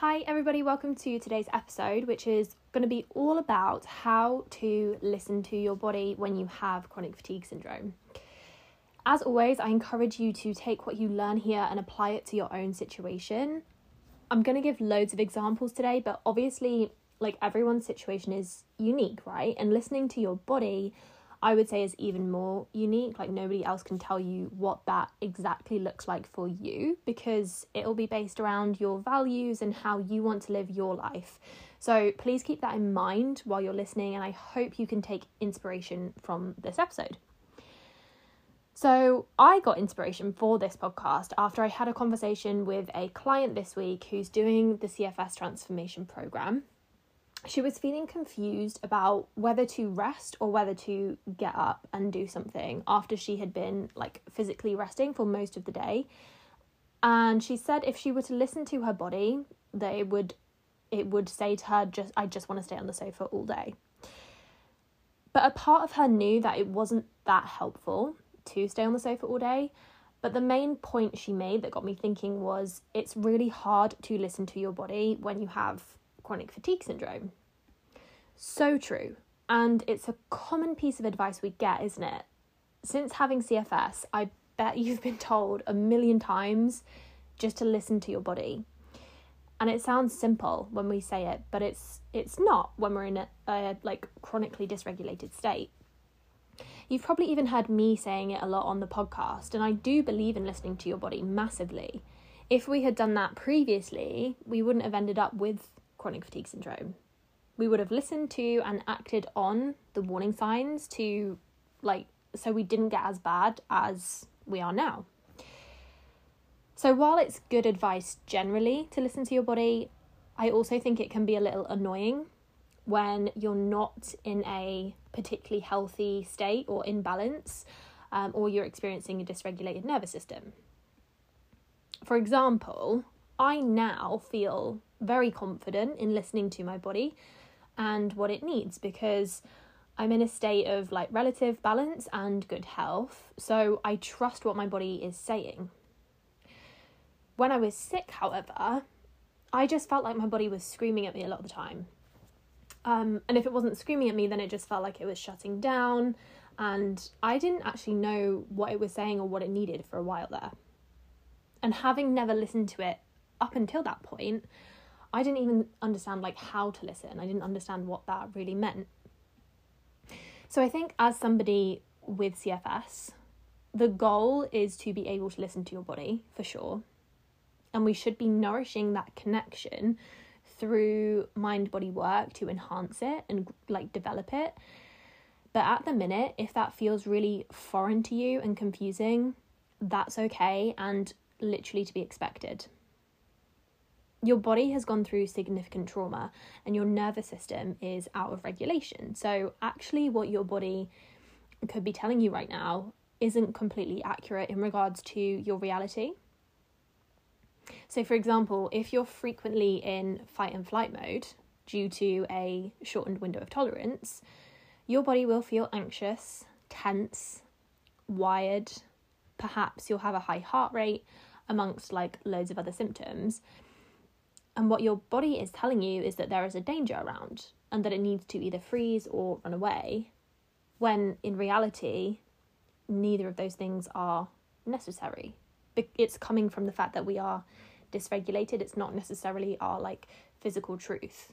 Hi, everybody, welcome to today's episode, which is going to be all about how to listen to your body when you have chronic fatigue syndrome. As always, I encourage you to take what you learn here and apply it to your own situation. I'm going to give loads of examples today, but obviously, like everyone's situation is unique, right? And listening to your body I would say is even more unique. Like nobody else can tell you what that exactly looks like for you because it'll be based around your values and how you want to live your life. So please keep that in mind while you're listening, and I hope you can take inspiration from this episode. So, I got inspiration for this podcast after I had a conversation with a client this week who's doing the CFS transformation program she was feeling confused about whether to rest or whether to get up and do something after she had been like physically resting for most of the day. And she said if she were to listen to her body that it would it would say to her just i just want to stay on the sofa all day. But a part of her knew that it wasn't that helpful to stay on the sofa all day. But the main point she made that got me thinking was it's really hard to listen to your body when you have chronic fatigue syndrome. So true. And it's a common piece of advice we get, isn't it? Since having CFS, I bet you've been told a million times just to listen to your body. And it sounds simple when we say it, but it's it's not when we're in a, a like chronically dysregulated state. You've probably even heard me saying it a lot on the podcast, and I do believe in listening to your body massively. If we had done that previously, we wouldn't have ended up with chronic fatigue syndrome. We would have listened to and acted on the warning signs to, like, so we didn't get as bad as we are now. So, while it's good advice generally to listen to your body, I also think it can be a little annoying when you're not in a particularly healthy state or in balance, um, or you're experiencing a dysregulated nervous system. For example, I now feel very confident in listening to my body and what it needs because I'm in a state of like relative balance and good health. So I trust what my body is saying. When I was sick, however, I just felt like my body was screaming at me a lot of the time. Um, and if it wasn't screaming at me, then it just felt like it was shutting down. And I didn't actually know what it was saying or what it needed for a while there. And having never listened to it up until that point, I didn't even understand like how to listen. I didn't understand what that really meant. So I think as somebody with CFS, the goal is to be able to listen to your body for sure. And we should be nourishing that connection through mind body work to enhance it and like develop it. But at the minute, if that feels really foreign to you and confusing, that's okay and literally to be expected your body has gone through significant trauma and your nervous system is out of regulation. So, actually, what your body could be telling you right now isn't completely accurate in regards to your reality. So, for example, if you're frequently in fight and flight mode due to a shortened window of tolerance, your body will feel anxious, tense, wired. Perhaps you'll have a high heart rate, amongst like loads of other symptoms. And what your body is telling you is that there is a danger around and that it needs to either freeze or run away, when in reality, neither of those things are necessary. It's coming from the fact that we are dysregulated, it's not necessarily our like physical truth.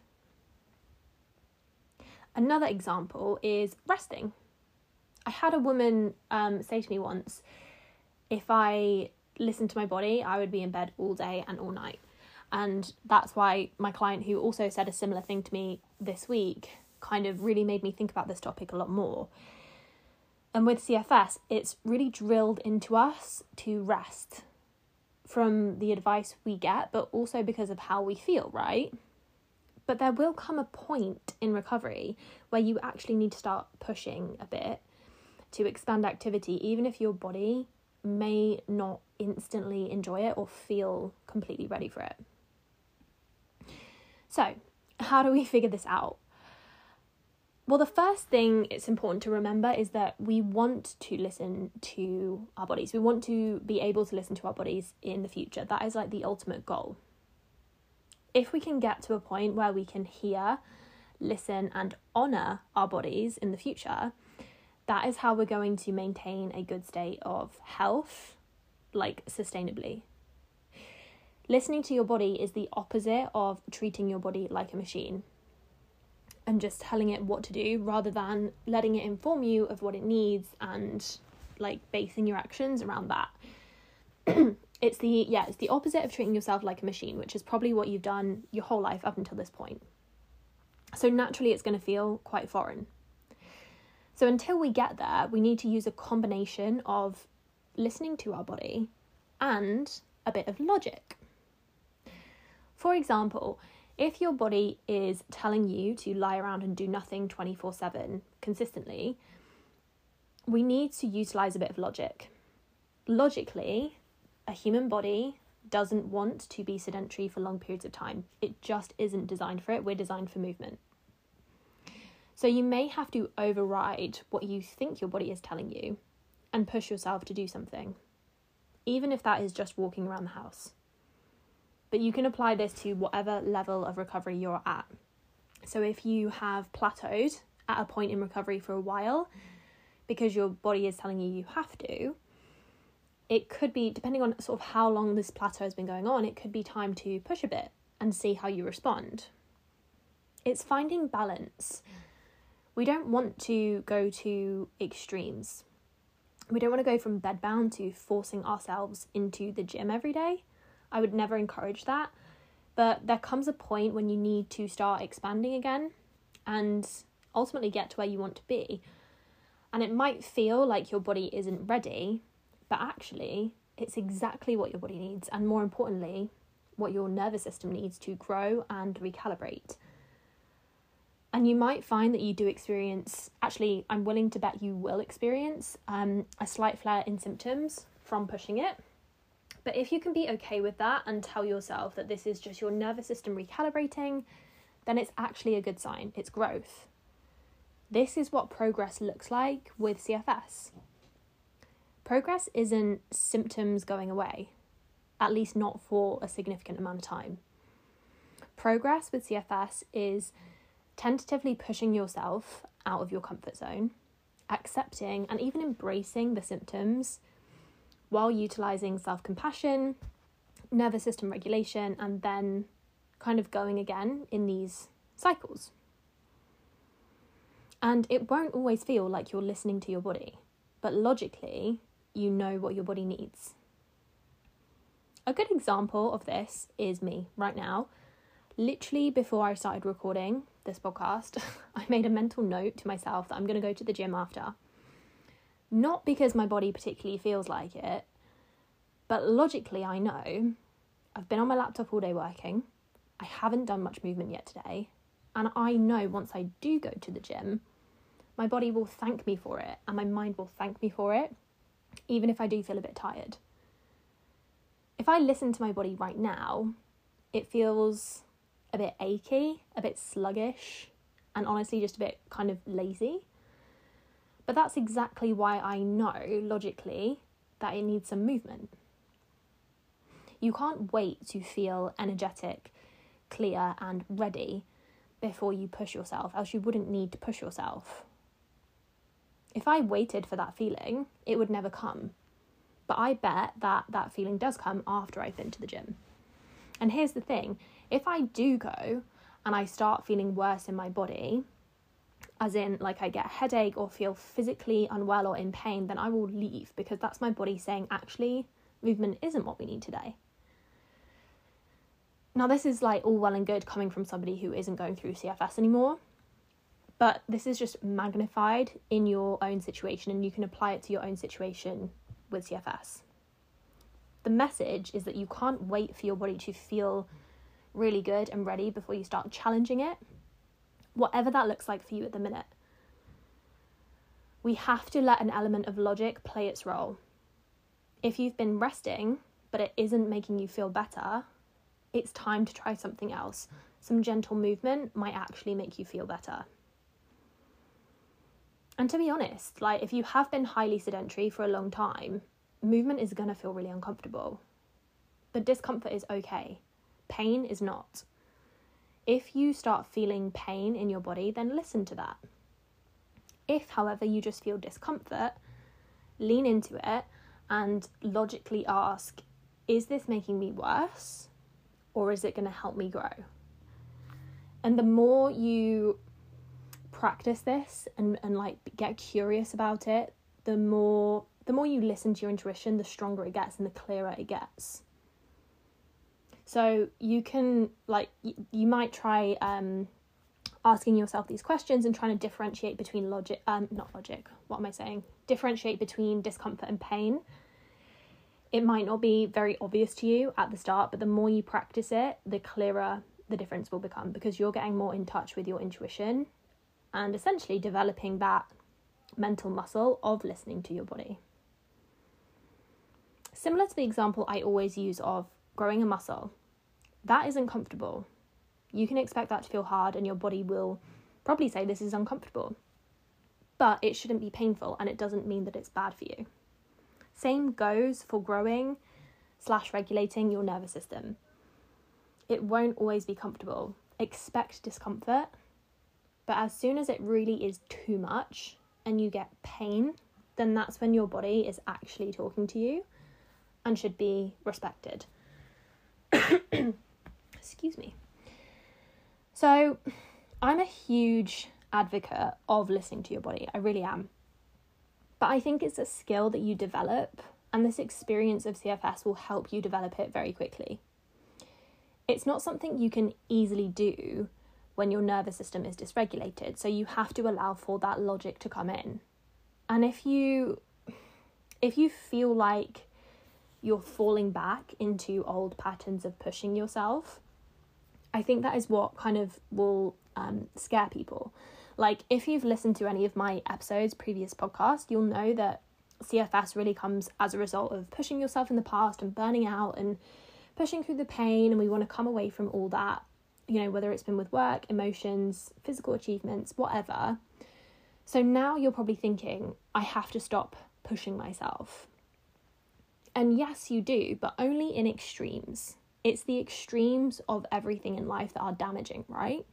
Another example is resting. I had a woman um, say to me once, if I listened to my body, I would be in bed all day and all night. And that's why my client, who also said a similar thing to me this week, kind of really made me think about this topic a lot more. And with CFS, it's really drilled into us to rest from the advice we get, but also because of how we feel, right? But there will come a point in recovery where you actually need to start pushing a bit to expand activity, even if your body may not instantly enjoy it or feel completely ready for it. So, how do we figure this out? Well, the first thing it's important to remember is that we want to listen to our bodies. We want to be able to listen to our bodies in the future. That is like the ultimate goal. if we can get to a point where we can hear, listen, and honor our bodies in the future, that is how we're going to maintain a good state of health, like sustainably. Listening to your body is the opposite of treating your body like a machine and just telling it what to do rather than letting it inform you of what it needs and like basing your actions around that. it's the yeah, it's the opposite of treating yourself like a machine, which is probably what you've done your whole life up until this point. So naturally it's going to feel quite foreign. So until we get there, we need to use a combination of listening to our body and a bit of logic. For example, if your body is telling you to lie around and do nothing 24 7 consistently, we need to utilize a bit of logic. Logically, a human body doesn't want to be sedentary for long periods of time. It just isn't designed for it. We're designed for movement. So you may have to override what you think your body is telling you and push yourself to do something, even if that is just walking around the house. But you can apply this to whatever level of recovery you're at. So if you have plateaued at a point in recovery for a while because your body is telling you you have to, it could be, depending on sort of how long this plateau has been going on, it could be time to push a bit and see how you respond. It's finding balance. We don't want to go to extremes. We don't want to go from bedbound to forcing ourselves into the gym every day. I would never encourage that. But there comes a point when you need to start expanding again and ultimately get to where you want to be. And it might feel like your body isn't ready, but actually, it's exactly what your body needs, and more importantly, what your nervous system needs to grow and recalibrate. And you might find that you do experience, actually, I'm willing to bet you will experience um, a slight flare in symptoms from pushing it. But if you can be okay with that and tell yourself that this is just your nervous system recalibrating, then it's actually a good sign. It's growth. This is what progress looks like with CFS. Progress isn't symptoms going away, at least not for a significant amount of time. Progress with CFS is tentatively pushing yourself out of your comfort zone, accepting and even embracing the symptoms while utilizing self compassion, nervous system regulation, and then kind of going again in these cycles. And it won't always feel like you're listening to your body, but logically, you know what your body needs. A good example of this is me right now. Literally, before I started recording this podcast, I made a mental note to myself that I'm going to go to the gym after. Not because my body particularly feels like it, but logically, I know I've been on my laptop all day working. I haven't done much movement yet today. And I know once I do go to the gym, my body will thank me for it and my mind will thank me for it even if I do feel a bit tired. If I listen to my body right now, it feels a bit achy, a bit sluggish, and honestly just a bit kind of lazy. But that's exactly why I know logically that it needs some movement. You can't wait to feel energetic, clear, and ready before you push yourself, else you wouldn't need to push yourself. If I waited for that feeling, it would never come. But I bet that that feeling does come after I've been to the gym. And here's the thing if I do go and I start feeling worse in my body, as in like I get a headache or feel physically unwell or in pain, then I will leave because that's my body saying, actually, movement isn't what we need today. Now, this is like all well and good coming from somebody who isn't going through CFS anymore, but this is just magnified in your own situation and you can apply it to your own situation with CFS. The message is that you can't wait for your body to feel really good and ready before you start challenging it, whatever that looks like for you at the minute. We have to let an element of logic play its role. If you've been resting, but it isn't making you feel better, it's time to try something else. Some gentle movement might actually make you feel better. And to be honest, like if you have been highly sedentary for a long time, movement is going to feel really uncomfortable. But discomfort is okay. Pain is not. If you start feeling pain in your body, then listen to that. If, however, you just feel discomfort, lean into it and logically ask, is this making me worse or is it going to help me grow? And the more you practice this and, and like get curious about it, the more the more you listen to your intuition, the stronger it gets and the clearer it gets. So you can like y- you might try um asking yourself these questions and trying to differentiate between logic um not logic what am i saying? Differentiate between discomfort and pain. It might not be very obvious to you at the start but the more you practice it the clearer the difference will become because you're getting more in touch with your intuition and essentially developing that mental muscle of listening to your body. Similar to the example i always use of growing a muscle that isn't comfortable you can expect that to feel hard, and your body will probably say this is uncomfortable. But it shouldn't be painful, and it doesn't mean that it's bad for you. Same goes for growing slash regulating your nervous system. It won't always be comfortable. Expect discomfort, but as soon as it really is too much and you get pain, then that's when your body is actually talking to you and should be respected. Excuse me. So, I'm a huge advocate of listening to your body. I really am. But I think it's a skill that you develop, and this experience of CFS will help you develop it very quickly. It's not something you can easily do when your nervous system is dysregulated, so you have to allow for that logic to come in. And if you if you feel like you're falling back into old patterns of pushing yourself, I think that is what kind of will um, scare people. Like, if you've listened to any of my episodes, previous podcasts, you'll know that CFS really comes as a result of pushing yourself in the past and burning out and pushing through the pain. And we want to come away from all that, you know, whether it's been with work, emotions, physical achievements, whatever. So now you're probably thinking, I have to stop pushing myself. And yes, you do, but only in extremes. It's the extremes of everything in life that are damaging, right?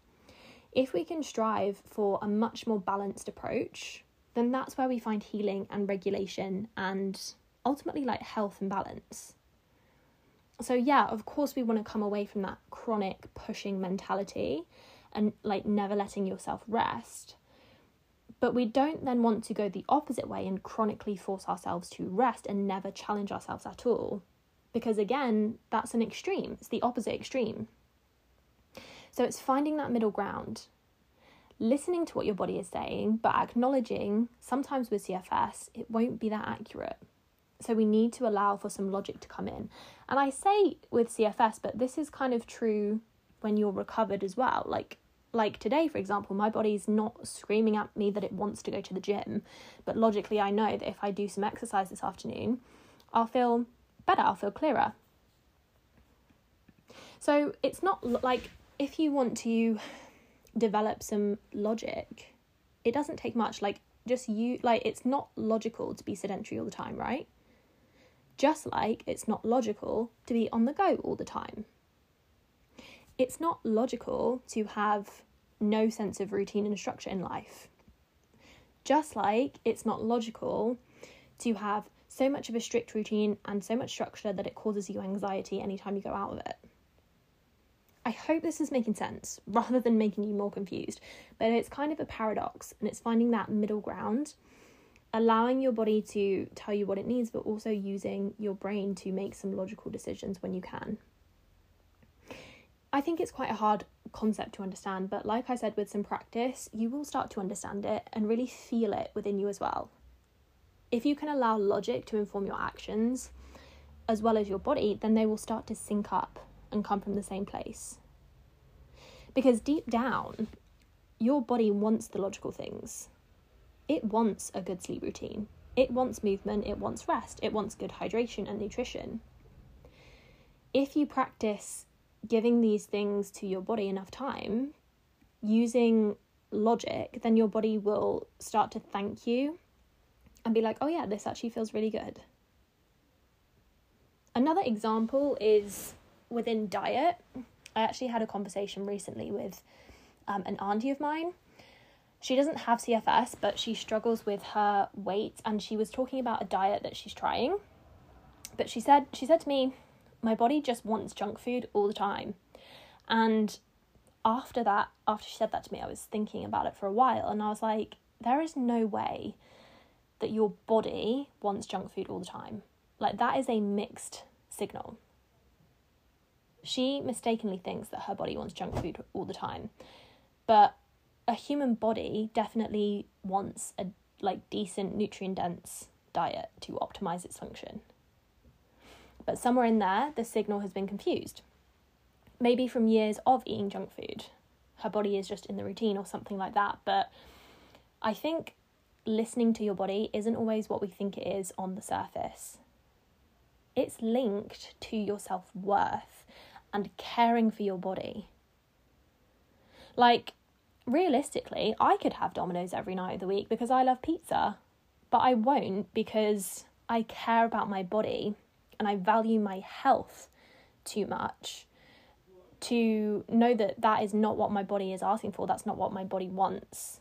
If we can strive for a much more balanced approach, then that's where we find healing and regulation and ultimately like health and balance. So, yeah, of course, we want to come away from that chronic pushing mentality and like never letting yourself rest. But we don't then want to go the opposite way and chronically force ourselves to rest and never challenge ourselves at all because again, that's an extreme, it's the opposite extreme. So it's finding that middle ground, listening to what your body is saying, but acknowledging sometimes with CFS, it won't be that accurate. So we need to allow for some logic to come in. And I say with CFS, but this is kind of true when you're recovered as well. Like like today for example my body's not screaming at me that it wants to go to the gym but logically i know that if i do some exercise this afternoon i'll feel better, I'll feel clearer. So it's not like if you want to develop some logic, it doesn't take much. Like, just you, like, it's not logical to be sedentary all the time, right? Just like it's not logical to be on the go all the time. It's not logical to have no sense of routine and structure in life. Just like it's not logical to have so much of a strict routine and so much structure that it causes you anxiety anytime you go out of it. I hope this is making sense rather than making you more confused, but it's kind of a paradox and it's finding that middle ground, allowing your body to tell you what it needs, but also using your brain to make some logical decisions when you can. I think it's quite a hard concept to understand, but like I said, with some practice, you will start to understand it and really feel it within you as well if you can allow logic to inform your actions as well as your body, then they will start to sync up and come from the same place. Because deep down, your body wants the logical things. It wants a good sleep routine. It wants movement, it wants rest, it wants good hydration and nutrition. If you practice giving these things to your body enough time, using logic, then your body will start to thank you and be like, oh yeah, this actually feels really good. Another example is within diet. I actually had a conversation recently with um, an auntie of mine. She doesn't have CFS, but she struggles with her weight, and she was talking about a diet that she's trying. But she said she said to me, "My body just wants junk food all the time," and after that, after she said that to me, I was thinking about it for a while, and I was like, "There is no way that your body wants junk food all the time. Like that is a mixed signal." She mistakenly thinks that her body wants junk food all the time. But a human body definitely wants a like decent nutrient dense diet to optimize its function. But somewhere in there the signal has been confused. Maybe from years of eating junk food. Her body is just in the routine or something like that, but I think listening to your body isn't always what we think it is on the surface. It's linked to your self worth and caring for your body. Like, realistically, I could have Domino's every night of the week because I love pizza, but I won't because I care about my body and I value my health too much to know that that is not what my body is asking for. That's not what my body wants.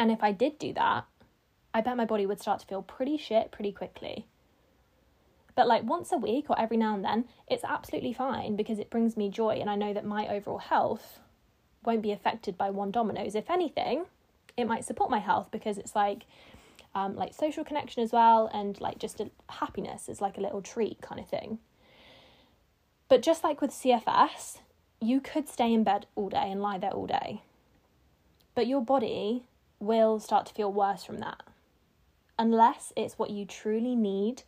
And if I did do that, I bet my body would start to feel pretty shit pretty quickly. But like once a week or every now and then, it's absolutely fine because it brings me joy and I know that my overall health won't be affected by one Domino's. If anything, it might support my health because it's like um, like social connection as well and like just a happiness is like a little treat kind of thing. But just like with CFS, you could stay in bed all day and lie there all day. But your body will start to feel worse from that. Unless it's what you truly need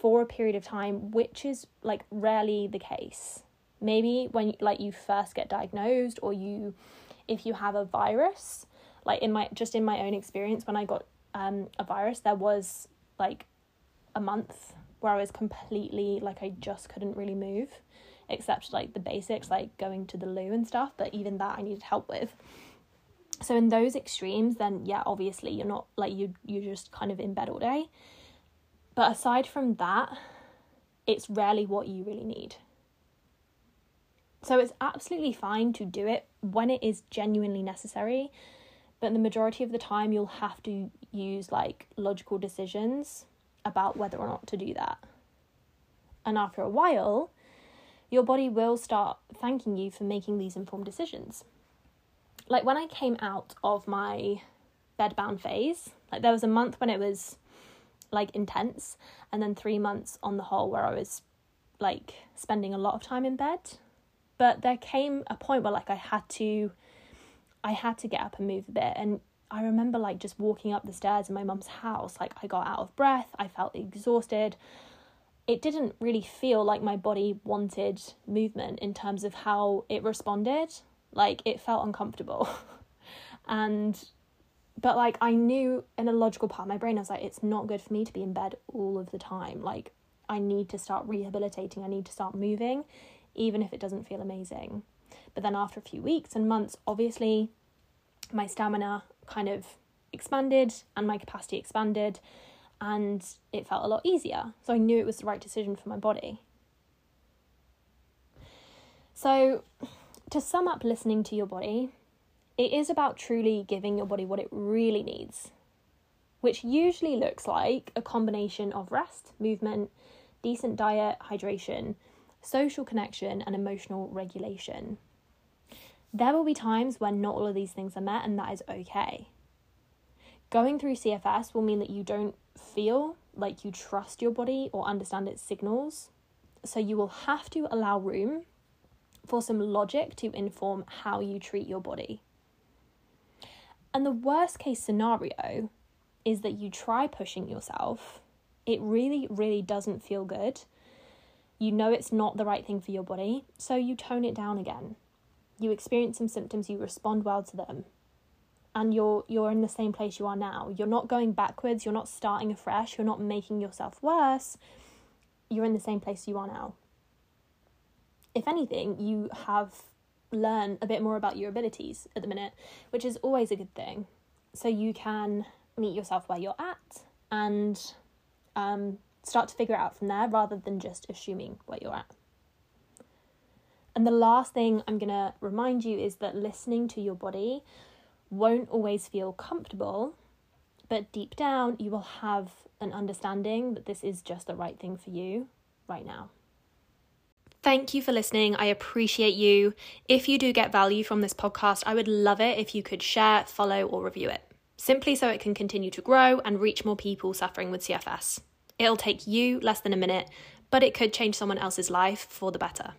for a period of time, which is like rarely the case. Maybe when like you first get diagnosed or you if you have a virus, like in my just in my own experience when I got um a virus, there was like a month where I was completely like I just couldn't really move except like the basics like going to the loo and stuff, but even that I needed help with. So in those extremes then yeah, obviously you're not like you you're just kind of in bed all day. But aside from that, it's rarely what you really need. So it's absolutely fine to do it when it is genuinely necessary, but the majority of the time you'll have to use like logical decisions about whether or not to do that. And after a while, your body will start thanking you for making these informed decisions. Like when I came out of my bedbound phase, like there was a month when it was like intense and then 3 months on the whole where I was like spending a lot of time in bed. But there came a point where like I had to I had to get up and move a bit. And I remember like just walking up the stairs in my mum's house. Like I got out of breath. I felt exhausted. It didn't really feel like my body wanted movement in terms of how it responded like it felt uncomfortable and but like I knew in a logical part of my brain, I was like, it's not good for me to be in bed all of the time. Like I need to start rehabilitating. I need to start moving, even if it doesn't feel amazing. But then after a few weeks and months, obviously, my stamina kind of expanded and my capacity expanded, and it felt a lot easier. So I knew it was the right decision for my body. So, to sum up listening to your body, it is about truly giving your body what it really needs, which usually looks like a combination of rest, movement, decent diet, hydration, social connection, and emotional regulation. There will be times when not all of these things are met, and that is okay. Going through CFS will mean that you don't feel like you trust your body or understand its signals. So you will have to allow room for some logic to inform how you treat your body. And the worst case scenario is that you try pushing yourself. It really, really doesn't feel good. You know it's not the right thing for your body, so you tone it down again. You experience some symptoms, you respond well to them, and you're you're in the same place you are now. You're not going backwards, you're not starting afresh, you're not making yourself worse. You're in the same place you are now. If anything, you have learned a bit more about your abilities at the minute, which is always a good thing. So you can meet yourself where you're at and um, start to figure it out from there rather than just assuming where you're at. And the last thing I'm going to remind you is that listening to your body won't always feel comfortable, but deep down, you will have an understanding that this is just the right thing for you right now. Thank you for listening. I appreciate you. If you do get value from this podcast, I would love it if you could share, follow, or review it, simply so it can continue to grow and reach more people suffering with CFS. It'll take you less than a minute, but it could change someone else's life for the better.